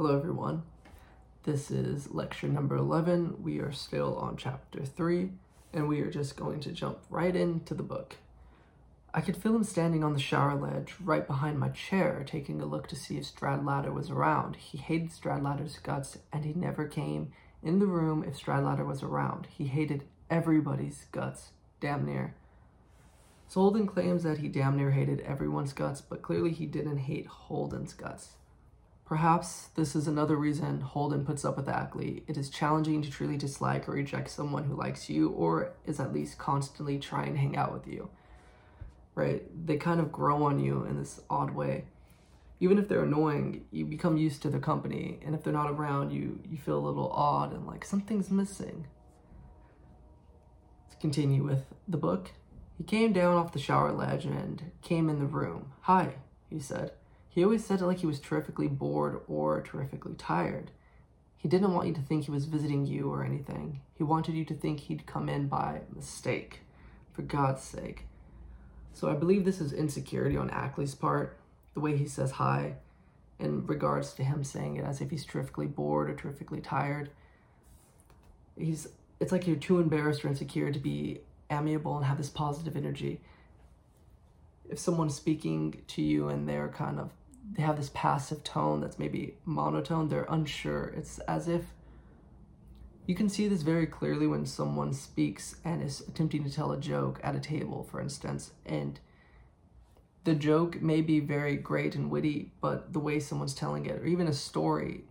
Hello, everyone. This is lecture number 11. We are still on chapter 3, and we are just going to jump right into the book. I could feel him standing on the shower ledge right behind my chair, taking a look to see if Stradlater was around. He hated Stradlater's guts, and he never came in the room if Stradlater was around. He hated everybody's guts, damn near. Holden claims that he damn near hated everyone's guts, but clearly he didn't hate Holden's guts. Perhaps this is another reason Holden puts up with Ackley. It is challenging to truly dislike or reject someone who likes you or is at least constantly trying to hang out with you. Right? They kind of grow on you in this odd way. Even if they're annoying, you become used to their company, and if they're not around, you you feel a little odd and like something's missing. Let's continue with the book. He came down off the shower ledge and came in the room. Hi, he said. He always said it like he was terrifically bored or terrifically tired. He didn't want you to think he was visiting you or anything. He wanted you to think he'd come in by mistake. For God's sake. So I believe this is insecurity on Ackley's part, the way he says hi, in regards to him saying it as if he's terrifically bored or terrifically tired. He's it's like you're too embarrassed or insecure to be amiable and have this positive energy. If someone's speaking to you and they're kind of they have this passive tone that's maybe monotone, they're unsure. It's as if you can see this very clearly when someone speaks and is attempting to tell a joke at a table, for instance, and the joke may be very great and witty, but the way someone's telling it, or even a story,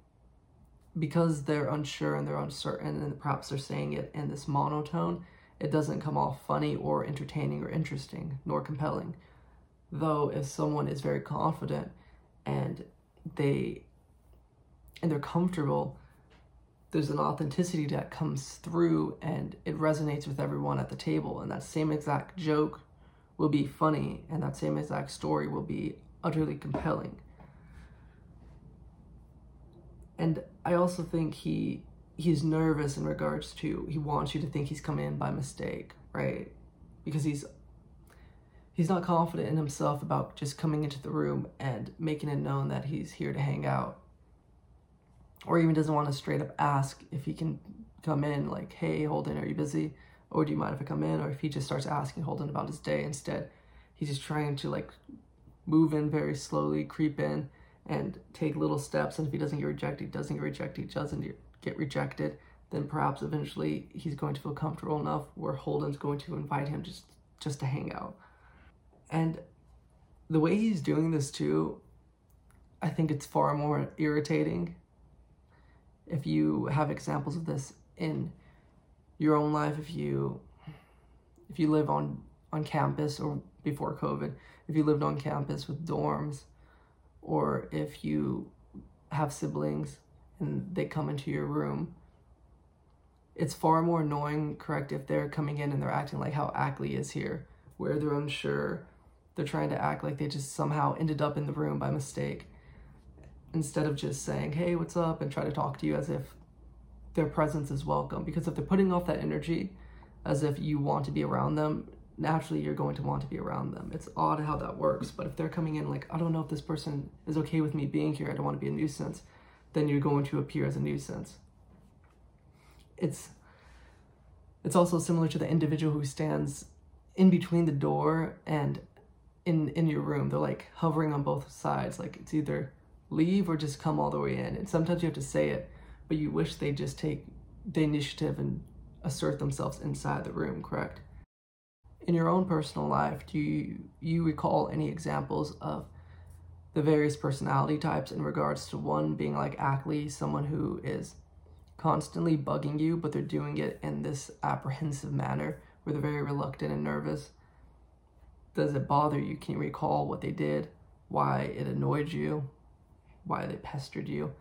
because they're unsure and they're uncertain, and perhaps they're saying it in this monotone, it doesn't come off funny or entertaining or interesting nor compelling. Though, if someone is very confident and they and they're comfortable, there's an authenticity that comes through and it resonates with everyone at the table. And that same exact joke will be funny, and that same exact story will be utterly compelling. And I also think he he's nervous in regards to he wants you to think he's come in by mistake, right? Because he's he's not confident in himself about just coming into the room and making it known that he's here to hang out. Or even doesn't want to straight up ask if he can come in, like, hey, Holden, are you busy? Or do you mind if I come in? Or if he just starts asking Holden about his day instead, he's just trying to like move in very slowly, creep in, and take little steps. And if he doesn't get rejected, he doesn't get rejected, he doesn't get rejected, then perhaps eventually he's going to feel comfortable enough where Holden's going to invite him just just to hang out. And the way he's doing this too, I think it's far more irritating. If you have examples of this in your own life, if you if you live on on campus or before COVID, if you lived on campus with dorms, or if you have siblings and they come into your room, it's far more annoying, correct, if they're coming in and they're acting like how Ackley is here, where they're unsure, they're trying to act like they just somehow ended up in the room by mistake, instead of just saying, hey, what's up, and try to talk to you as if their presence is welcome. Because if they're putting off that energy as if you want to be around them, naturally you're going to want to be around them. It's odd how that works, but if they're coming in like, I don't know if this person is okay with me being here, I don't want to be a nuisance then you're going to appear as a nuisance. It's it's also similar to the individual who stands in between the door and in in your room. They're like hovering on both sides. Like it's either leave or just come all the way in. And sometimes you have to say it, but you wish they just take the initiative and assert themselves inside the room, correct? In your own personal life, do you, you recall any examples of the various personality types in regards to one being like Ackley, someone who is constantly bugging you, but they're doing it in this apprehensive manner where they're very reluctant and nervous. Does it bother you? Can you recall what they did? Why it annoyed you? Why they pestered you?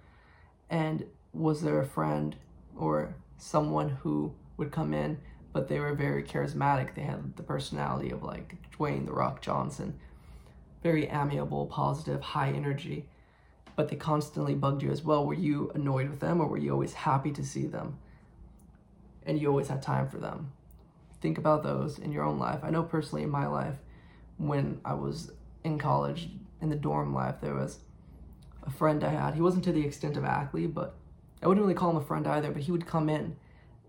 And was there a friend or someone who would come in, but they were very charismatic? They had the personality of like Dwayne The Rock Johnson, very amiable, positive, high energy, but they constantly bugged you as well. Were you annoyed with them or were you always happy to see them? And you always had time for them. Think about those in your own life. I know personally in my life, when I was in college, in the dorm life, there was a friend I had. He wasn't to the extent of Ackley, but I wouldn't really call him a friend either, but he would come in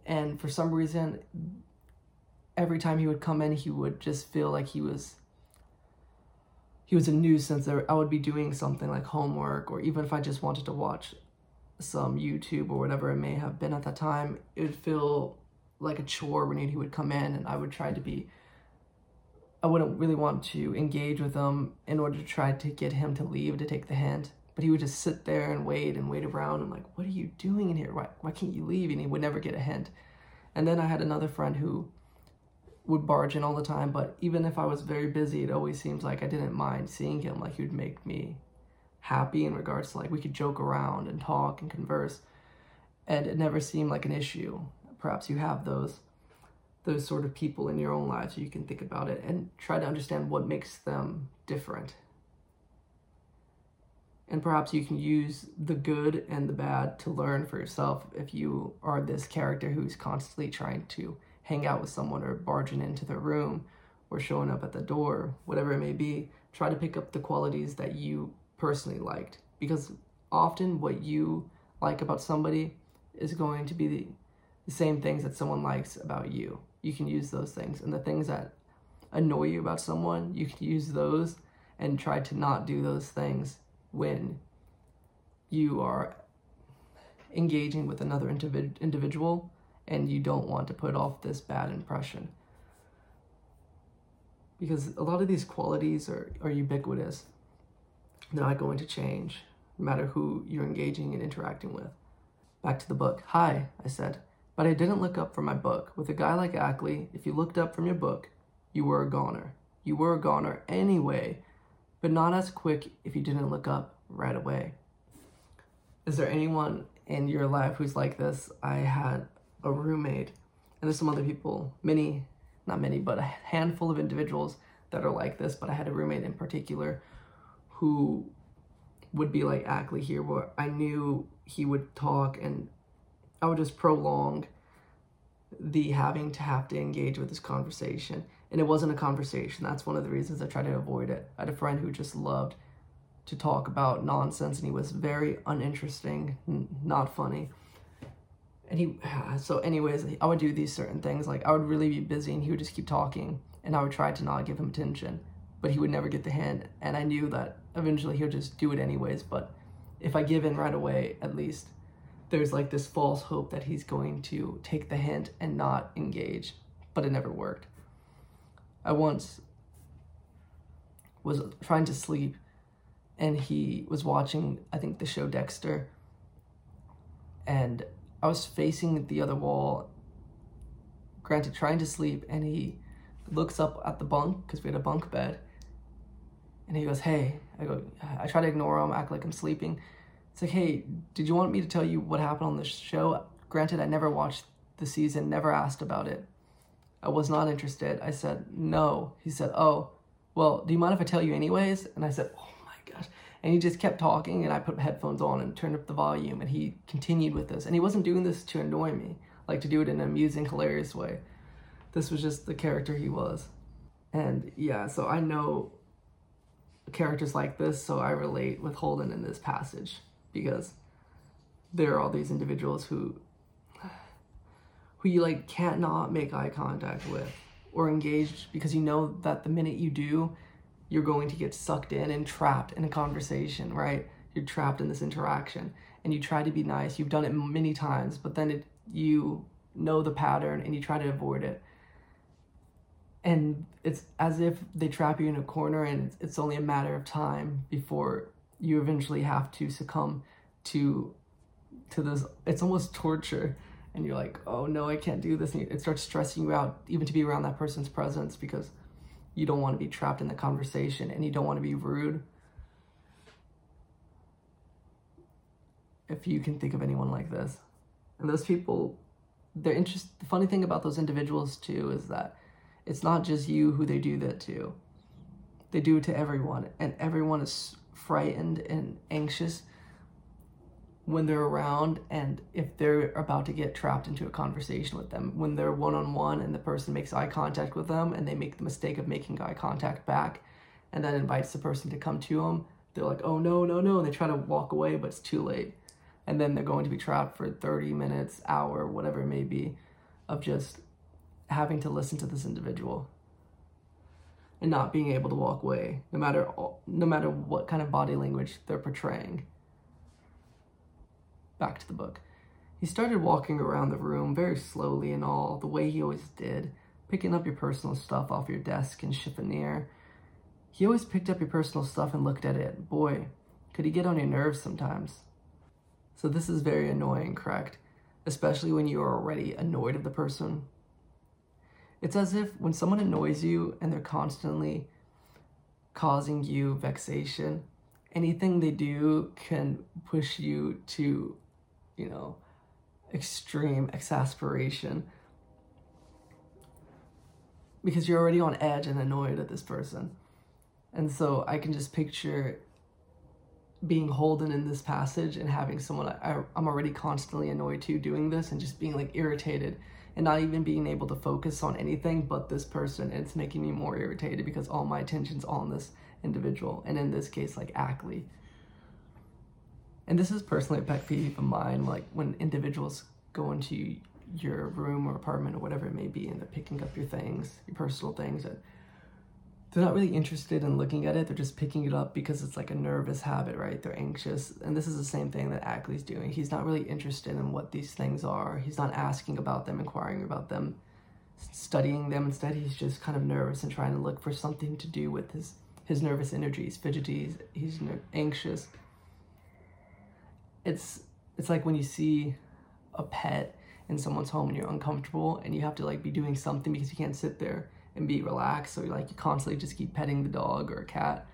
and for some reason every time he would come in he would just feel like he was he was a nuisance I would be doing something like homework or even if I just wanted to watch some YouTube or whatever it may have been at that time, it would feel like a chore when he would come in and I would try to be I wouldn't really want to engage with him in order to try to get him to leave to take the hint. But he would just sit there and wait and wait around. I'm like, what are you doing in here? Why, why can't you leave? And he would never get a hint. And then I had another friend who would barge in all the time, but even if I was very busy, it always seems like I didn't mind seeing him. Like he would make me happy in regards to like we could joke around and talk and converse. And it never seemed like an issue. Perhaps you have those those sort of people in your own life so you can think about it and try to understand what makes them different. And perhaps you can use the good and the bad to learn for yourself if you are this character who's constantly trying to hang out with someone or barging into their room or showing up at the door, whatever it may be. Try to pick up the qualities that you personally liked because often what you like about somebody is going to be the, the same things that someone likes about you you can use those things. And the things that annoy you about someone, you can use those and try to not do those things when you are engaging with another individ- individual and you don't want to put off this bad impression. Because a lot of these qualities are, are ubiquitous. They're not going to change, no matter who you're engaging and interacting with. Back to the book. Hi, I said. But I didn't look up from my book. With a guy like Ackley, if you looked up from your book, you were a goner. You were a goner anyway, but not as quick if you didn't look up right away. Is there anyone in your life who's like this? I had a roommate, and there's some other people, many, not many, but a handful of individuals that are like this. But I had a roommate in particular who would be like Ackley here, where I knew he would talk and I would just prolong the having to have to engage with this conversation. And it wasn't a conversation. That's one of the reasons I tried to avoid it. I had a friend who just loved to talk about nonsense and he was very uninteresting, n- not funny. And he, so, anyways, I would do these certain things. Like, I would really be busy and he would just keep talking and I would try to not give him attention, but he would never get the hint. And I knew that eventually he would just do it anyways. But if I give in right away, at least there's like this false hope that he's going to take the hint and not engage, but it never worked. I once was trying to sleep and he was watching, I think, the show Dexter. And I was facing the other wall, granted, trying to sleep, and he looks up at the bunk because we had a bunk bed. And he goes, Hey, I go, I try to ignore him, act like I'm sleeping. It's like, hey, did you want me to tell you what happened on the show? Granted, I never watched the season, never asked about it. I was not interested. I said, no. He said, oh, well, do you mind if I tell you anyways? And I said, oh my gosh. And he just kept talking, and I put headphones on and turned up the volume, and he continued with this. And he wasn't doing this to annoy me, like to do it in an amusing, hilarious way. This was just the character he was. And yeah, so I know characters like this, so I relate with Holden in this passage because there are all these individuals who who you like can't not make eye contact with or engage because you know that the minute you do you're going to get sucked in and trapped in a conversation right? You're trapped in this interaction and you try to be nice. You've done it many times but then it, you know the pattern and you try to avoid it. And it's as if they trap you in a corner and it's, it's only a matter of time before you eventually have to succumb to to this it's almost torture. And you're like oh no i can't do this. And it starts stressing you out even to be around that person's presence because you don't want to be trapped in the conversation and you don't want to be rude. If you can think of anyone like this. And those people they're interest the funny thing about those individuals too is that it's not just you who they do that to. They do it to everyone. And everyone is frightened and anxious when they're around and if they're about to get trapped into a conversation with them when they're one-on-one and the person makes eye contact with them and they make the mistake of making eye contact back and that invites the person to come to them they're like, oh no, no, no. And they try to walk away, but it's too late. And then they're going to be trapped for 30 minutes, hour, whatever it may be, of just having to listen to this individual and not being able to walk away, no matter no matter what kind of body language they're portraying. Back to the book. He started walking around the room very slowly and all, the way he always did, picking up your personal stuff off your desk and chiffonier. He always picked up your personal stuff and looked at it. Boy, could he get on your nerves sometimes. So this is very annoying, correct? Especially when you are already annoyed of the person. It's as if when someone annoys you and they're constantly causing you vexation, anything they do can push you to, you know, extreme exasperation because you're already on edge and annoyed at this person. And so I can just picture being Holden in this passage and having someone I, I'm already constantly annoyed to doing this and just being like irritated and not even being able to focus on anything but this person. It's making me more irritated because all my attention's on this individual. And in this case, like Ackley. And this is personally a pet peeve of mine, like when individuals go into your room or apartment or whatever it may be and they're picking up your things, your personal things, and they're not really interested in looking at it. They're just picking it up because it's like a nervous habit, right? They're anxious. And this is the same thing that Ackley's doing. He's not really interested in what these things are. He's not asking about them, inquiring about them, studying them. Instead, he's just kind of nervous and trying to look for something to do with his, his nervous energy. He's fidgety, he's, he's anxious. It's, it's like when you see a pet in someone's home and you're uncomfortable and you have to like be doing something because you can't sit there and be relaxed. So like you constantly just keep petting the dog or a cat.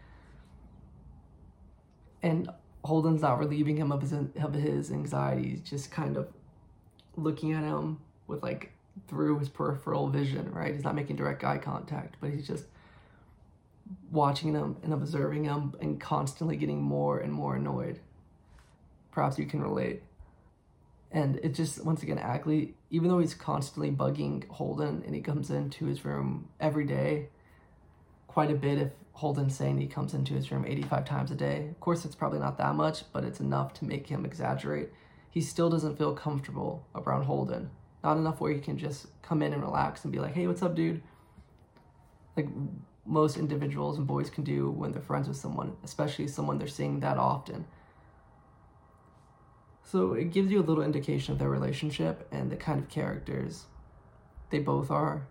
And Holden's not relieving him of his of his anxieties, just kind of looking at him with like through his peripheral vision, right? He's not making direct eye contact, but he's just watching him and observing him and constantly getting more and more annoyed. Perhaps you can relate. And it just, once again, Ackley, even though he's constantly bugging Holden and he comes into his room every day, quite a bit if Holden's saying he comes into his room 85 times a day. Of course, it's probably not that much, but it's enough to make him exaggerate. He still doesn't feel comfortable around Holden. Not enough where he can just come in and relax and be like, hey, what's up, dude? Like most individuals and boys can do when they're friends with someone, especially someone they're seeing that often. So it gives you a little indication of their relationship and the kind of characters they both are,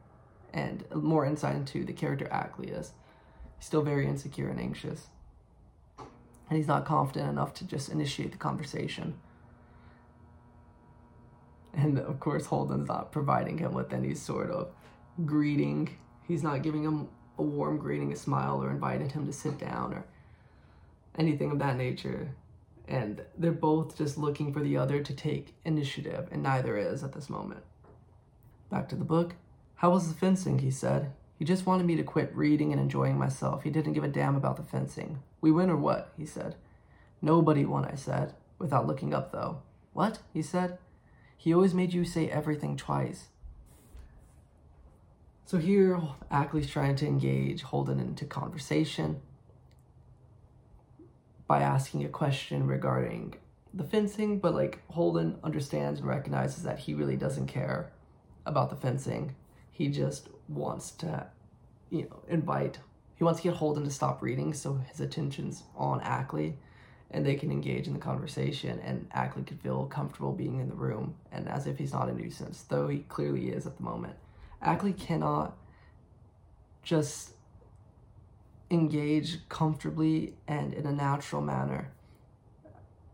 and more insight into the character Ackley is. He's still very insecure and anxious. And he's not confident enough to just initiate the conversation. And of course, Holden's not providing him with any sort of greeting. He's not giving him a warm greeting, a smile, or inviting him to sit down or anything of that nature and they're both just looking for the other to take initiative, and neither is at this moment. Back to the book. How was the fencing? He said. He just wanted me to quit reading and enjoying myself. He didn't give a damn about the fencing. We win or what? He said. Nobody won, I said, without looking up though. What? He said. He always made you say everything twice. So here, Ackley's trying to engage Holden into conversation by asking a question regarding the fencing, but like Holden understands and recognizes that he really doesn't care about the fencing. He just wants to, you know, invite, he wants to get Holden to stop reading so his attention's on Ackley and they can engage in the conversation and Ackley could feel comfortable being in the room and as if he's not a nuisance, though he clearly is at the moment. Ackley cannot just engage comfortably and in a natural manner,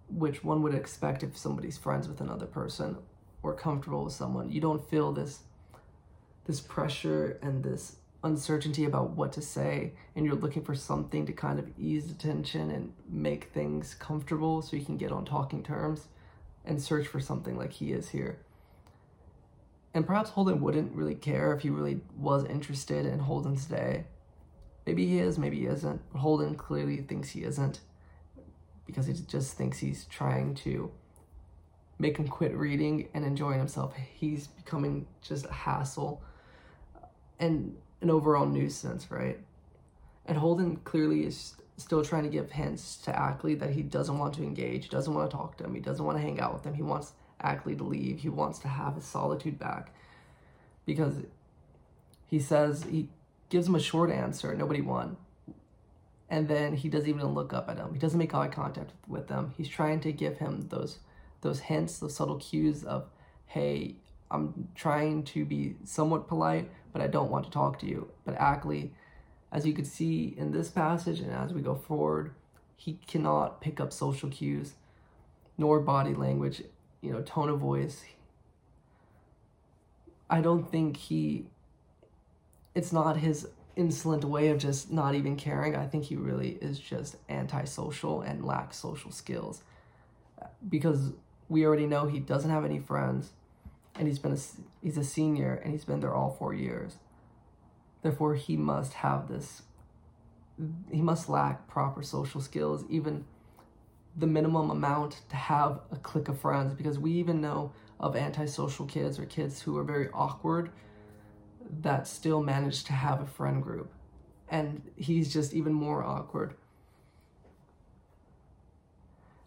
which one would expect if somebody's friends with another person or comfortable with someone. You don't feel this this pressure and this uncertainty about what to say and you're looking for something to kind of ease the tension and make things comfortable so you can get on talking terms and search for something like he is here. And perhaps Holden wouldn't really care if he really was interested in Holden's day Maybe he is, maybe he isn't. Holden clearly thinks he isn't because he just thinks he's trying to make him quit reading and enjoying himself. He's becoming just a hassle and an overall nuisance, right? And Holden clearly is still trying to give hints to Ackley that he doesn't want to engage, doesn't want to talk to him, he doesn't want to hang out with him, he wants Ackley to leave, he wants to have his solitude back. Because he says, he gives him a short answer, nobody won. And then he doesn't even look up at him. He doesn't make eye contact with them. He's trying to give him those those hints, those subtle cues of, hey, I'm trying to be somewhat polite, but I don't want to talk to you. But Ackley as you can see in this passage and as we go forward, he cannot pick up social cues nor body language, you know, tone of voice. I don't think he, it's not his insolent way of just not even caring. I think he really is just antisocial and lacks social skills because we already know he doesn't have any friends and he's been a, he's a senior and he's been there all four years. Therefore, he must have this, he must lack proper social skills, even the minimum amount to have a clique of friends, because we even know of antisocial kids or kids who are very awkward that still managed to have a friend group. And he's just even more awkward.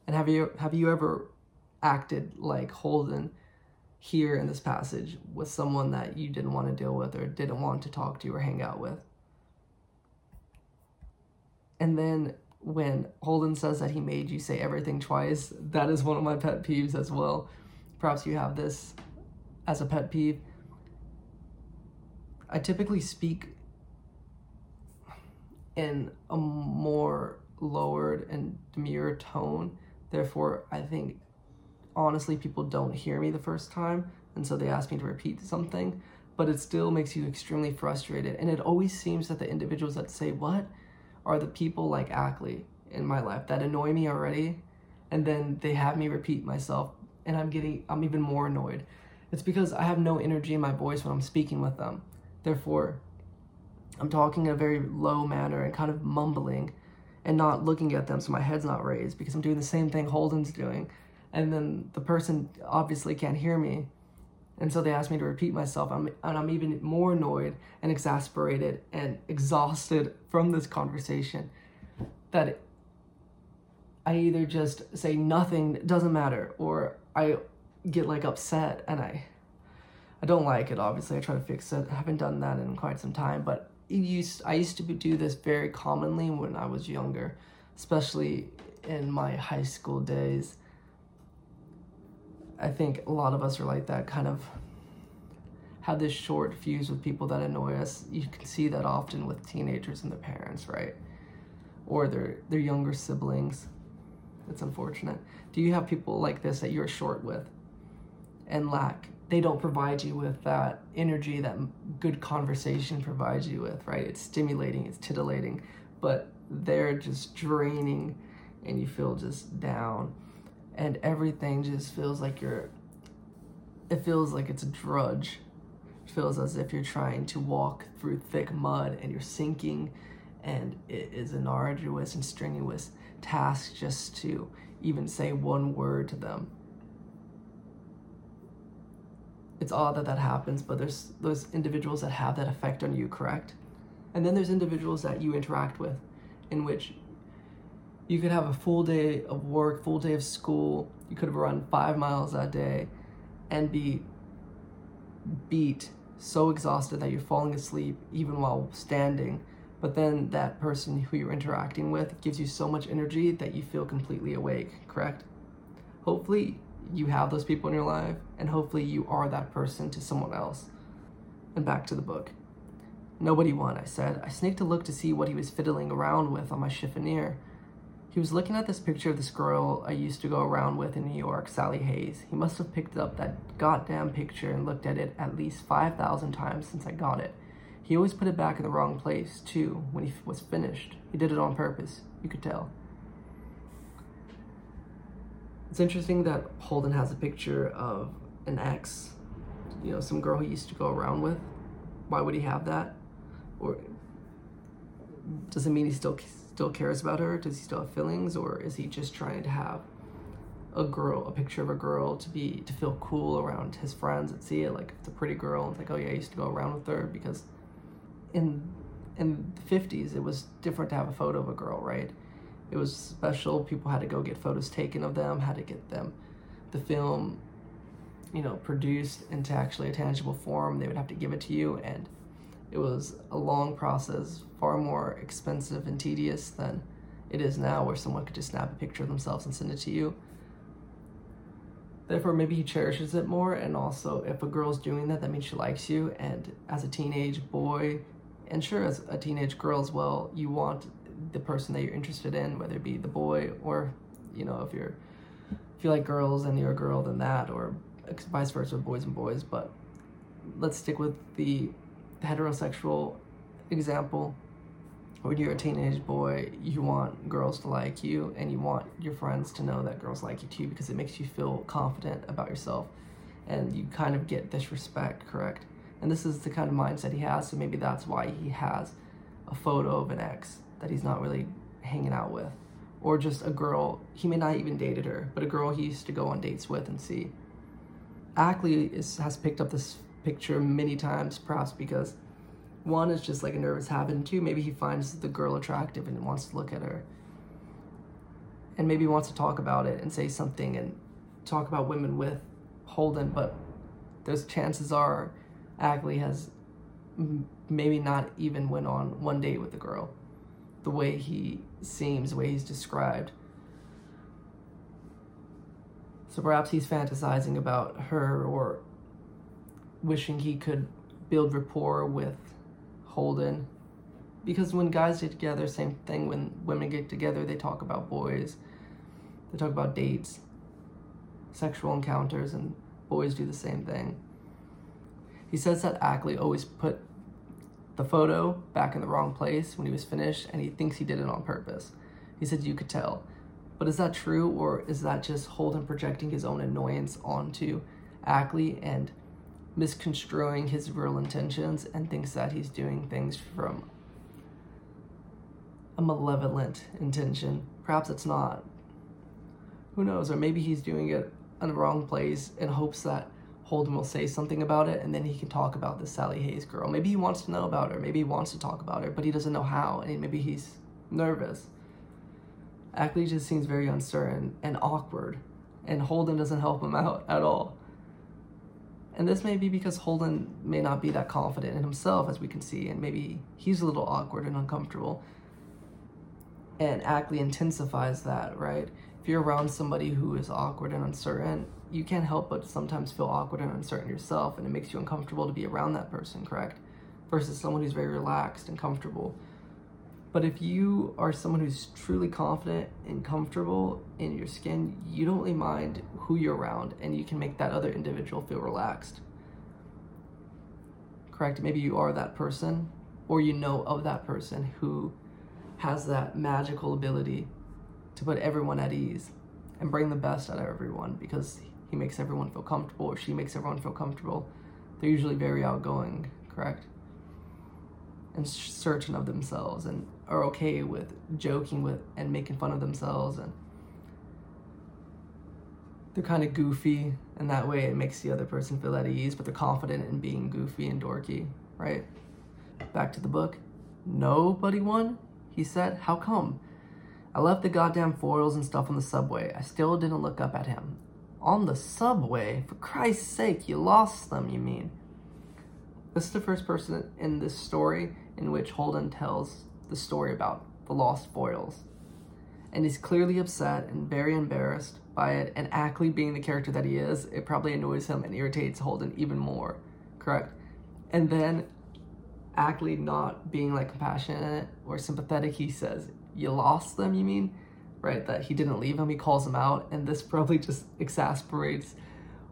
And have you have you ever acted like Holden here in this passage with someone that you didn't want to deal with or didn't want to talk to or hang out with. And then when Holden says that he made you say everything twice, that is one of my pet peeves as well. Perhaps you have this as a pet peeve. I typically speak in a more lowered and demure tone. Therefore, I think honestly people don't hear me the first time and so they ask me to repeat something but it still makes you extremely frustrated. And it always seems that the individuals that say what are the people like Ackley in my life that annoy me already and then they have me repeat myself and I'm getting I'm even more annoyed. It's because I have no energy in my voice when I'm speaking with them therefore I'm talking in a very low manner and kind of mumbling and not looking at them so my head's not raised because I'm doing the same thing Holden's doing. And then the person obviously can't hear me. And so they ask me to repeat myself. I'm, and i'm even more annoyed and exasperated and exhausted from this conversation that i either just say nothing doesn't matter or i get like upset and i i don't like it obviously i try to fix it i haven't done that in quite some time but used, i used to do this very commonly when i was younger especially in my high school days I think a lot of us are like that, kind of have this short fuse with people that annoy us. You can see that often with teenagers and their parents, right? Or their their younger siblings. It's unfortunate. Do you have people like this that you're short with and lack? They don't provide you with that energy that good conversation provides you with, right? It's stimulating, it's titillating, but they're just draining and you feel just down. And everything just feels like you're it feels like it's a drudge. It feels as if you're trying to walk through thick mud and you're sinking and it is an arduous and strenuous task just to even say one word to them it's odd that that happens but there's those individuals that have that effect on you correct and then there's individuals that you interact with in which you could have a full day of work, full day of school. You could have run five miles that day and be beat, so exhausted that you're falling asleep even while standing. But then that person who you're interacting with gives you so much energy that you feel completely awake, correct? Hopefully, you have those people in your life, and hopefully, you are that person to someone else. And back to the book. Nobody won, I said. I sneaked a look to see what he was fiddling around with on my chiffonier. He was looking at this picture of this girl I used to go around with in New York, Sally Hayes. He must have picked up that goddamn picture and looked at it at least 5,000 times since I got it. He always put it back in the wrong place, too, when he was finished. He did it on purpose, you could tell. It's interesting that Holden has a picture of an ex, you know, some girl he used to go around with. Why would he have that? Or does it mean he still still cares about her? Does he still have feelings, or is he just trying to have a girl, a picture of a girl to be to feel cool around his friends and see it like it's a pretty girl and it's like oh yeah I used to go around with her because in in the 50s it was different to have a photo of a girl right It was special. People had to go get photos taken of them, had to get them the film, you know, produced into actually a tangible form. They would have to give it to you, and it was a long process, far more expensive and tedious than it is now, where someone could just snap a picture of themselves and send it to you. Therefore, maybe he cherishes it more, and also, if a girl's doing that, that means she likes you. And as a teenage boy, and sure, as a teenage girl as well, you want the person that you're interested in, whether it be the boy or, you know, if you're if you like girls and you're a girl, then that, or vice versa, boys and boys. But let's stick with the heterosexual example. When you're a teenage boy, you want girls to like you, and you want your friends to know that girls like you too because it makes you feel confident about yourself, and you kind of get this respect, correct? And this is the kind of mindset he has, so maybe that's why he has a photo of an ex that he's not really hanging out with. Or just a girl, he may not even dated her, but a girl he used to go on dates with and see. Ackley is, has picked up this picture many times, perhaps because one is just like a nervous habit, and two, maybe he finds the girl attractive and wants to look at her. And maybe wants to talk about it and say something and talk about women with Holden, but those chances are Ackley has maybe not even went on one date with the girl. The way he seems, the way he's described. So perhaps he's fantasizing about her or wishing he could build rapport with Holden. Because when guys get together, same thing. When women get together, they talk about boys, they talk about dates, sexual encounters, and boys do the same thing. He says that Ackley always put the photo back in the wrong place when he was finished, and he thinks he did it on purpose. He said you could tell. But is that true, or is that just Holden projecting his own annoyance onto Ackley and misconstruing his real intentions and thinks that he's doing things from a malevolent intention. Perhaps it's not. Who knows? Or maybe he's doing it in the wrong place in hopes that Holden will say something about it and then he can talk about this Sally Hayes girl. Maybe he wants to know about her. Maybe he wants to talk about her, but he doesn't know how and maybe he's nervous. Ackley just seems very uncertain and awkward, and Holden doesn't help him out at all. And this may be because Holden may not be that confident in himself, as we can see, and maybe he's a little awkward and uncomfortable. And Ackley intensifies that, right? If you're around somebody who is awkward and uncertain, you can't help but sometimes feel awkward and uncertain yourself, and it makes you uncomfortable to be around that person, correct? Versus someone who's very relaxed and comfortable. But if you are someone who's truly confident and comfortable in your skin, you don't really mind who you're around and you can make that other individual feel relaxed. Correct? Maybe you are that person or you know of that person who has that magical ability to put everyone at ease and bring the best out of everyone because he makes everyone feel comfortable or she makes everyone feel comfortable. They're usually very outgoing, correct? And certain of themselves and are okay with joking with and making fun of themselves and they're kind of goofy and that way it makes the other person feel at ease but they're confident in being goofy and dorky right? Back to the book. Nobody won he said. How come? I left the goddamn foils and stuff on the subway. I still didn't look up at him on the subway for christ's sake you lost them you mean this is the first person in this story in which holden tells the story about the lost foils. And he's clearly upset and very embarrassed by it. And Ackley, being the character that he is, it probably annoys him and irritates Holden even more. Correct? And then Ackley not being like compassionate or sympathetic, he says, You lost them, you mean? Right? That he didn't leave him, he calls him out. And this probably just exasperates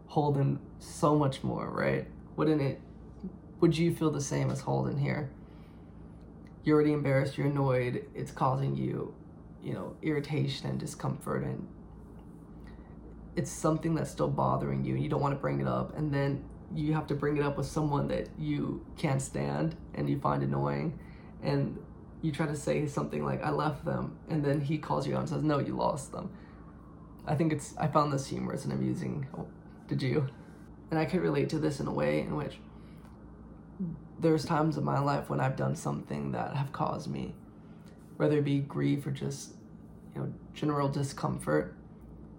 Holden so much more, right? Wouldn't it? Would you feel the same as Holden here? you're already embarrassed, you're annoyed, it's causing you, you know, irritation and discomfort and it's something that's still bothering you and you don't want to bring it up and then you have to bring it up with someone that you can't stand and you find annoying and you try to say something like I left them and then he calls you out and says no you lost them. I think it's I found this humorous and amusing. Oh, did you? And I could relate to this in a way in which there's times in my life when I've done something that have caused me, whether it be grief or just, you know general discomfort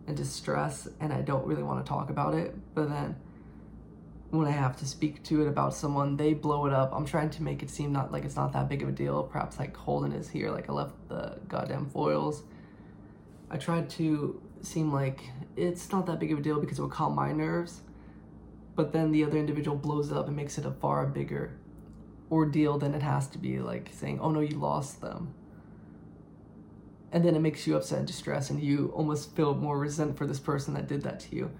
and distress, and I don't really want to talk about it. But then when I have to speak to it about someone, they blow it up. I'm trying to make it seem not like it's not that big of a deal. Perhaps like Holden is here, like I left the goddamn foils. I tried to seem like it's not that big of a deal because it would calm my nerves. But then the other individual blows it up and makes it a far bigger ordeal than it has to be, like saying, oh no, you lost them. And then it makes you upset and distressed, and you almost feel more resent for this person that did that to you.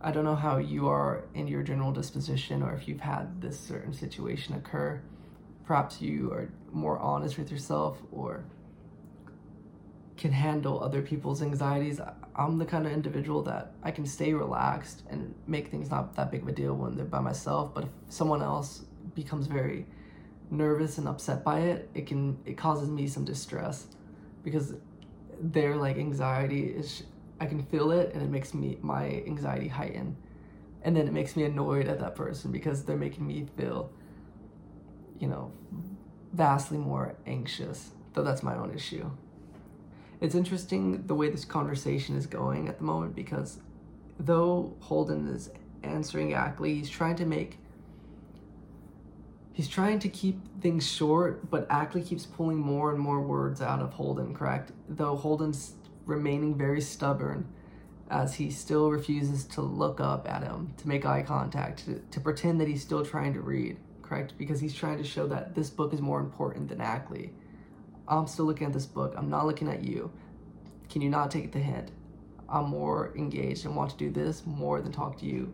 I don't know how you are in your general disposition or if you've had this certain situation occur. Perhaps you are more honest with yourself or can handle other people's anxieties. I'm the kind of individual that I can stay relaxed and make things not that big of a deal when they're by myself. But if someone else becomes very nervous and upset by it, it can it causes me some distress because their like anxiety is I can feel it and it makes me my anxiety heighten. And then it makes me annoyed at that person because they're making me feel you know vastly more anxious. Though that's my own issue it's interesting the way this conversation is going at the moment because though Holden is answering Ackley, he's trying to make he's trying to keep things short, but Ackley keeps pulling more and more words out of Holden, correct? Though Holden's remaining very stubborn as he still refuses to look up at him, to make eye contact, to, to pretend that he's still trying to read, correct? Because he's trying to show that this book is more important than Ackley. I'm still looking at this book. I'm not looking at you. Can you not take the hint? I'm more engaged and want to do this more than talk to you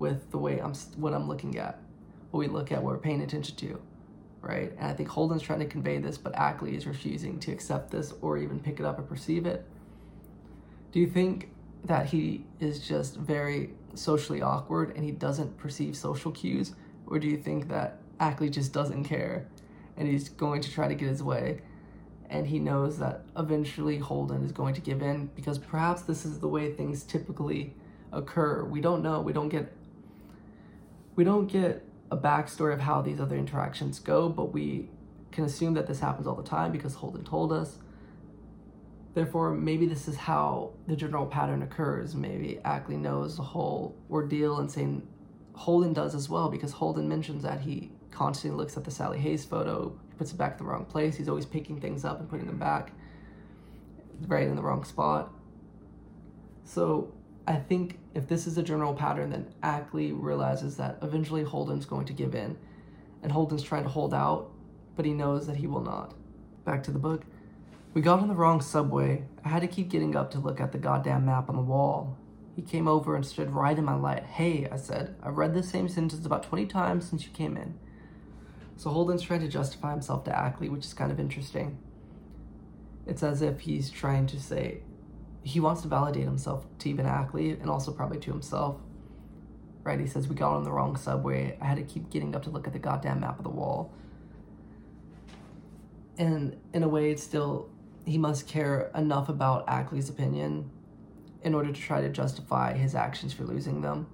with the way I'm what I'm looking at. What we look at, what we're paying attention to, right? And I think Holden's trying to convey this, but Ackley is refusing to accept this or even pick it up or perceive it. Do you think that he is just very socially awkward and he doesn't perceive social cues? Or do you think that Ackley just doesn't care and he's going to try to get his way? and he knows that eventually Holden is going to give in because perhaps this is the way things typically occur. We don't know. We don't get we don't get a backstory of how these other interactions go, but we can assume that this happens all the time because Holden told us. Therefore, maybe this is how the general pattern occurs. Maybe Ackley knows the whole ordeal and saying Holden does as well because Holden mentions that he constantly looks at the Sally Hayes photo he puts it back in the wrong place. He's always picking things up and putting them back right in the wrong spot. So I think if this is a general pattern, then Ackley realizes that eventually Holden's going to give in. And Holden's trying to hold out, but he knows that he will not. Back to the book. We got on the wrong subway. I had to keep getting up to look at the goddamn map on the wall. He came over and stood right in my light. Hey, I said, I've read the same sentence about 20 times since you came in. So Holden's trying to justify himself to Ackley, which is kind of interesting. It's as if he's trying to say he wants to validate himself to even Ackley and also probably to himself. Right? He says, We got on the wrong subway. I had to keep getting up to look at the goddamn map of the wall. And in a way, it's still, he must care enough about Ackley's opinion in order to try to justify his actions for losing them.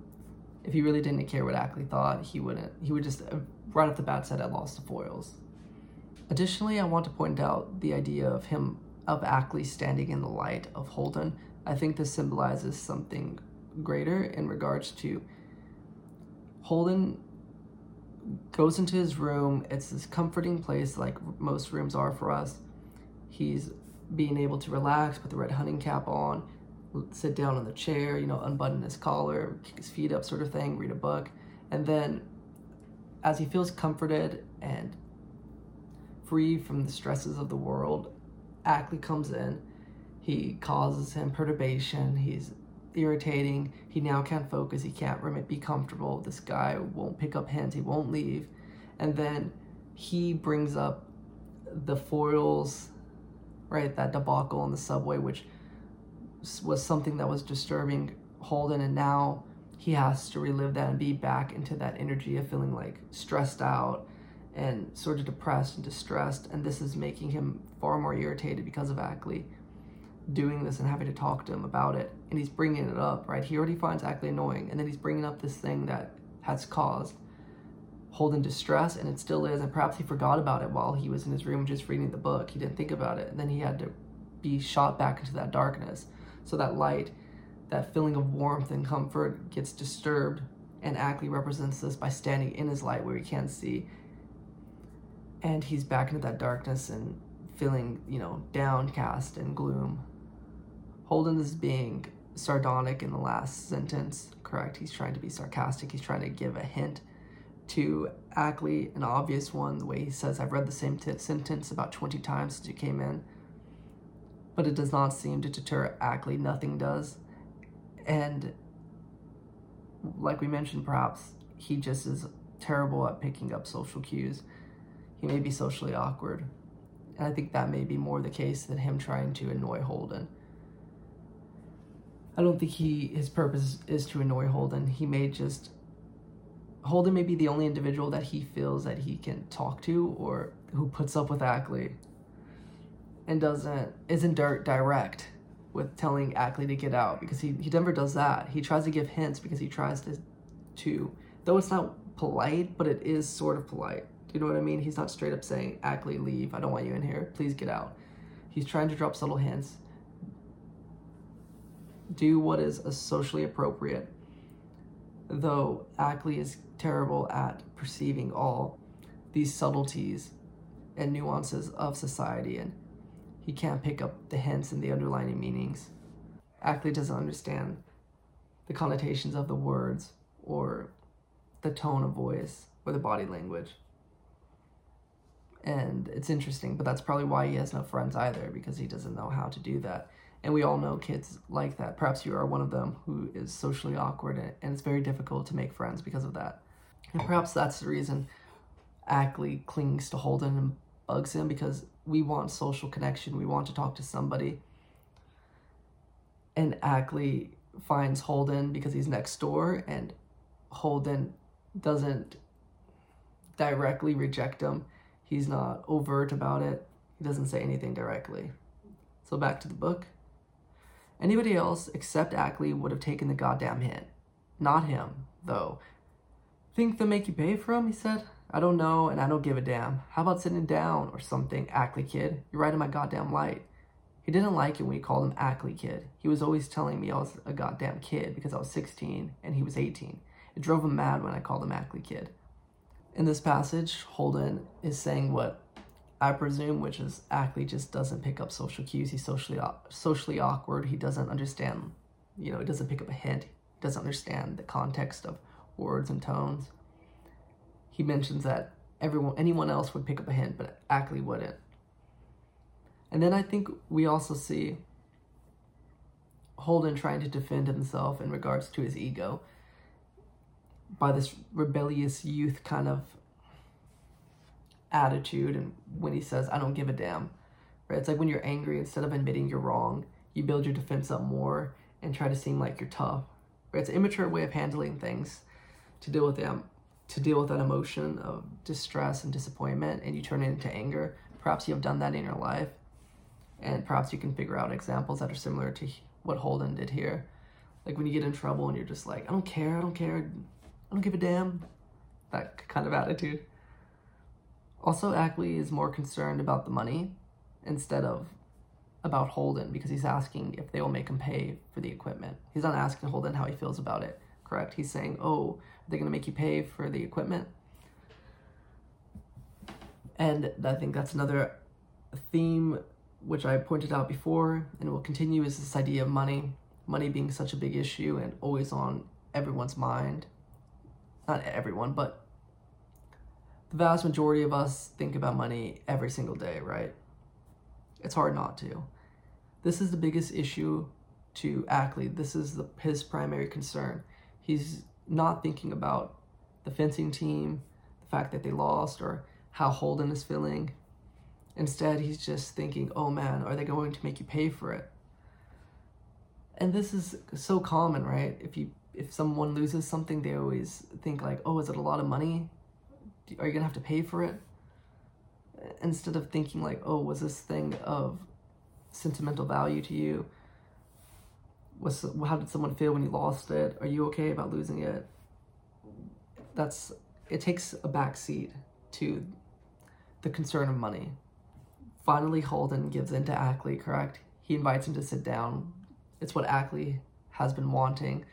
If he really didn't care what Ackley thought, he wouldn't. He would just uh, right off the bat said I lost the foils. Additionally, I want to point out the idea of him, of Ackley standing in the light of Holden. I think this symbolizes something greater in regards to Holden goes into his room. It's this comforting place, like most rooms are for us. He's being able to relax, put the red hunting cap on, sit down on the chair, you know, unbutton his collar, kick his feet up, sort of thing, read a book. And then as he feels comforted and free from the stresses of the world, Ackley comes in. He causes him perturbation. He's irritating. He now can't focus. He can't be comfortable. This guy won't pick up hints. He won't leave. And then he brings up the foils, right? That debacle in the subway, which was something that was disturbing Holden. And now he has to relive that and be back into that energy of feeling like stressed out and sort of depressed and distressed. And this is making him far more irritated because of Ackley doing this and having to talk to him about it. And he's bringing it up, right? He already finds Ackley annoying, and then he's bringing up this thing that has caused Holden distress, and it still is. And perhaps he forgot about it while he was in his room just reading the book. He didn't think about it. And then he had to be shot back into that darkness. So that light, that feeling of warmth and comfort gets disturbed. And Ackley represents this by standing in his light where he can't see. And he's back into that darkness and feeling, you know, downcast and gloom. Holden is being sardonic in the last sentence, correct? He's trying to be sarcastic. He's trying to give a hint to Ackley, an obvious one, the way he says, I've read the same t- sentence about 20 times since you came in. But it does not seem to deter Ackley. Nothing does. And like we mentioned, perhaps he just is terrible at picking up social cues. He may be socially awkward. And I think that may be more the case than him trying to annoy Holden. I don't think he his purpose is to annoy Holden. He may just Holden may be the only individual that he feels that he can talk to or who puts up with Ackley and doesn't isn't dirt direct with telling Ackley to get out because he, he never does that. He tries to give hints because he tries to to though it's not polite, but it is sort of polite. Do you know what I mean? He's not straight up saying, Ackley, leave. I don't want you in here. Please get out. He's trying to drop subtle hints do what is socially appropriate. Though Ackley is terrible at perceiving all these subtleties and nuances of society, and he can't pick up the hints and the underlying meanings. Ackley doesn't understand the connotations of the words or the tone of voice or the body language. And it's interesting, but that's probably why he has no friends either, because he doesn't know how to do that. And we all know kids like that. Perhaps you are one of them who is socially awkward and it's very difficult to make friends because of that. And perhaps that's the reason Ackley clings to Holden and bugs him because we want social connection. We want to talk to somebody. And Ackley finds Holden because he's next door and Holden doesn't directly reject him. He's not overt about it. He doesn't say anything directly. So back to the book. Anybody else except Ackley would have taken the goddamn hint. Not him, though. Think they'll make you pay for him? He said. I don't know, and I don't give a damn. How about sitting down or something, Ackley kid? You're right in my goddamn light. He didn't like it when we called him Ackley kid. He was always telling me I was a goddamn kid because I was 16 and he was 18. It drove him mad when I called him Ackley kid. In this passage, Holden is saying what I presume, which is Ackley just doesn't pick up social cues. He's socially socially awkward. He doesn't understand, you know, he doesn't pick up a hint. He doesn't understand the context of words and tones. He mentions that everyone, anyone else would pick up a hint, but Ackley wouldn't. And then I think we also see Holden trying to defend himself in regards to his ego by this rebellious youth kind of attitude and when he says i don't give a damn right? It's like when you're angry instead of admitting you're wrong you build your defense up more and try to seem like you're tough right? It's an immature way of handling things to deal with them to deal with that emotion of distress and disappointment and you turn it into anger. Perhaps you have done that in your life and perhaps you can figure out examples that are similar to what holden did here. Like when you get in trouble and you're just like i don't care i don't care i don't give a damn that kind of attitude also, Ackley is more concerned about the money instead of about Holden because he's asking if they will make him pay for the equipment. He's not asking Holden how he feels about it, correct? He's saying, oh, are they going to make you pay for the equipment? And I think that's another theme which I pointed out before and will continue is this idea of money. Money being such a big issue and always on everyone's mind. Not everyone, but the vast majority of us think about money every single day, right? It's hard not to. This is the biggest issue to Ackley. This is the, his primary concern. He's not thinking about the fencing team, the fact that they lost, or how Holden is feeling. Instead, he's just thinking, oh man, are they going to make you pay for it? And this is so common, right? If you if someone loses something, they always think like, oh, is it a lot of money? Are you gonna have to pay for it? Instead of thinking like, oh, was this thing of sentimental value to you? Was how did someone feel when you lost it? Are you okay about losing it? That's it takes a back seat to the concern of money. Finally, Holden gives in to Ackley, correct? he invites him to sit down. It's what Ackley has been wanting.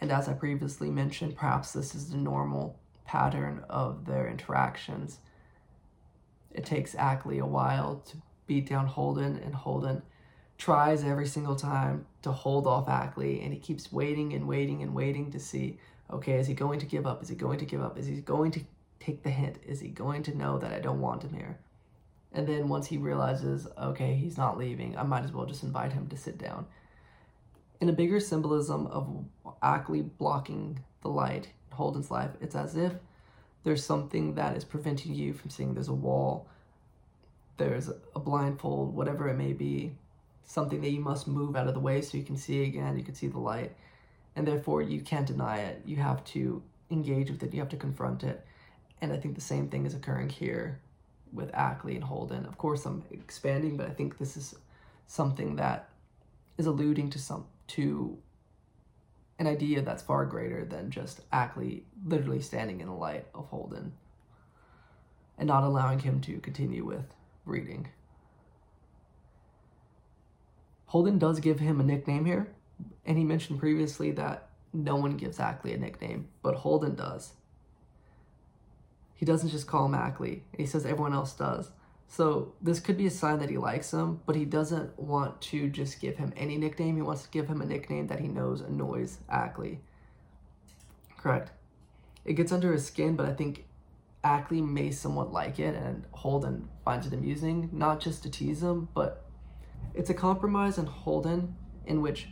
And as I previously mentioned, perhaps this is the normal pattern of their interactions. It takes Ackley a while to beat down Holden, and Holden tries every single time to hold off Ackley, and he keeps waiting and waiting and waiting to see okay, is he going to give up? Is he going to give up? Is he going to take the hint? Is he going to know that I don't want him here? And then once he realizes, okay, he's not leaving, I might as well just invite him to sit down. In a bigger symbolism of Ackley blocking the light Holden's life, it's as if there's something that is preventing you from seeing there's a wall, there's a blindfold, whatever it may be, something that you must move out of the way so you can see again, you can see the light. And therefore, you can't deny it. You have to engage with it, you have to confront it. And I think the same thing is occurring here with Ackley and Holden. Of course, I'm expanding, but I think this is something that is alluding to some to an idea that's far greater than just Ackley literally standing in the light of Holden and not allowing him to continue with reading. Holden does give him a nickname here, and he mentioned previously that no one gives Ackley a nickname, but Holden does. He doesn't just call him Ackley, he says everyone else does. So this could be a sign that he likes him, but he doesn't want to just give him any nickname. He wants to give him a nickname that he knows annoys Ackley. Correct. It gets under his skin, but I think Ackley may somewhat like it, and Holden finds it amusing, not just to tease him, but it's a compromise in Holden in which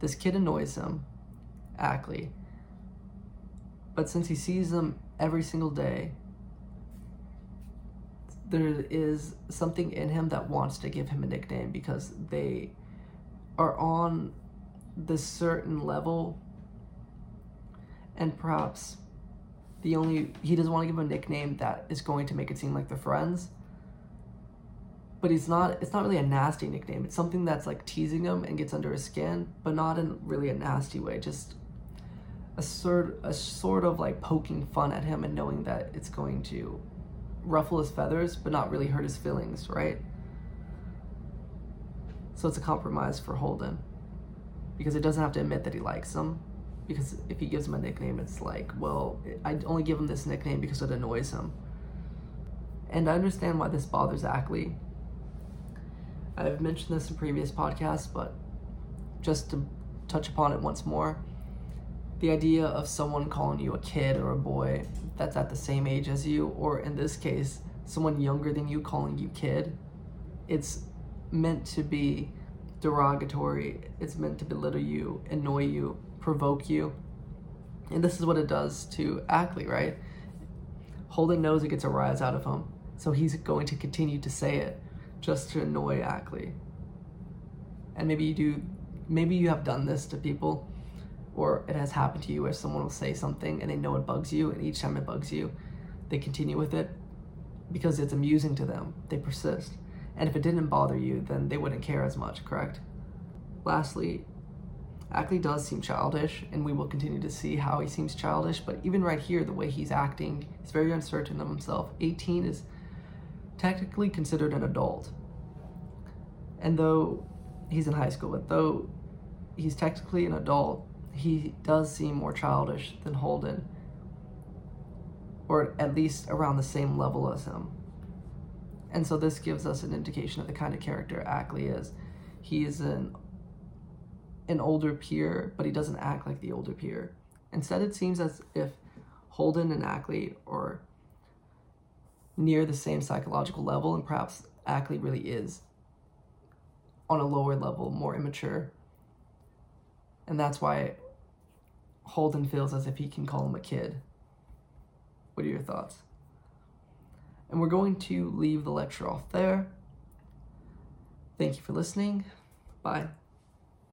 this kid annoys him, Ackley, but since he sees him every single day, there is something in him that wants to give him a nickname because they are on this certain level and perhaps the only he doesn't want to give him a nickname that is going to make it seem like they're friends but he's not it's not really a nasty nickname. It's something that's like teasing him and gets under his skin but not in really a nasty way just a sort a sort of like poking fun at him and knowing that it's going to ruffle his feathers but not really hurt his feelings, right? So it's a compromise for Holden because it doesn't have to admit that he likes him. Because if he gives him a nickname, it's like, well, I only give him this nickname because it annoys him. And I understand why this bothers Ackley. I've mentioned this in previous podcasts, but just to touch upon it once more the idea of someone calling you a kid or a boy that's at the same age as you, or in this case, someone younger than you calling you kid, it's meant to be derogatory. It's meant to belittle you, annoy you, provoke you. And this is what it does to Ackley, right? Holden knows it gets a rise out of him, so he's going to continue to say it just to annoy Ackley. And maybe you do, maybe you have done this to people or it has happened to you where someone will say something and they know it bugs you, and each time it bugs you, they continue with it because it's amusing to them. They persist. And if it didn't bother you, then they wouldn't care as much, correct? Lastly, Ackley does seem childish, and we will continue to see how he seems childish, but even right here, the way he's acting, he's very uncertain of himself. 18 is technically considered an adult. And though he's in high school, but though he's technically an adult, he does seem more childish than Holden, or at least around the same level as him. And so this gives us an indication of the kind of character Ackley is. He is an an older peer, but he doesn't act like the older peer. Instead, it seems as if Holden and Ackley are near the same psychological level, and perhaps Ackley really is on a lower level, more immature. And that's why Holden feels as if he can call him a kid. What are your thoughts? And we're going to leave the lecture off there. Thank you for listening. Bye.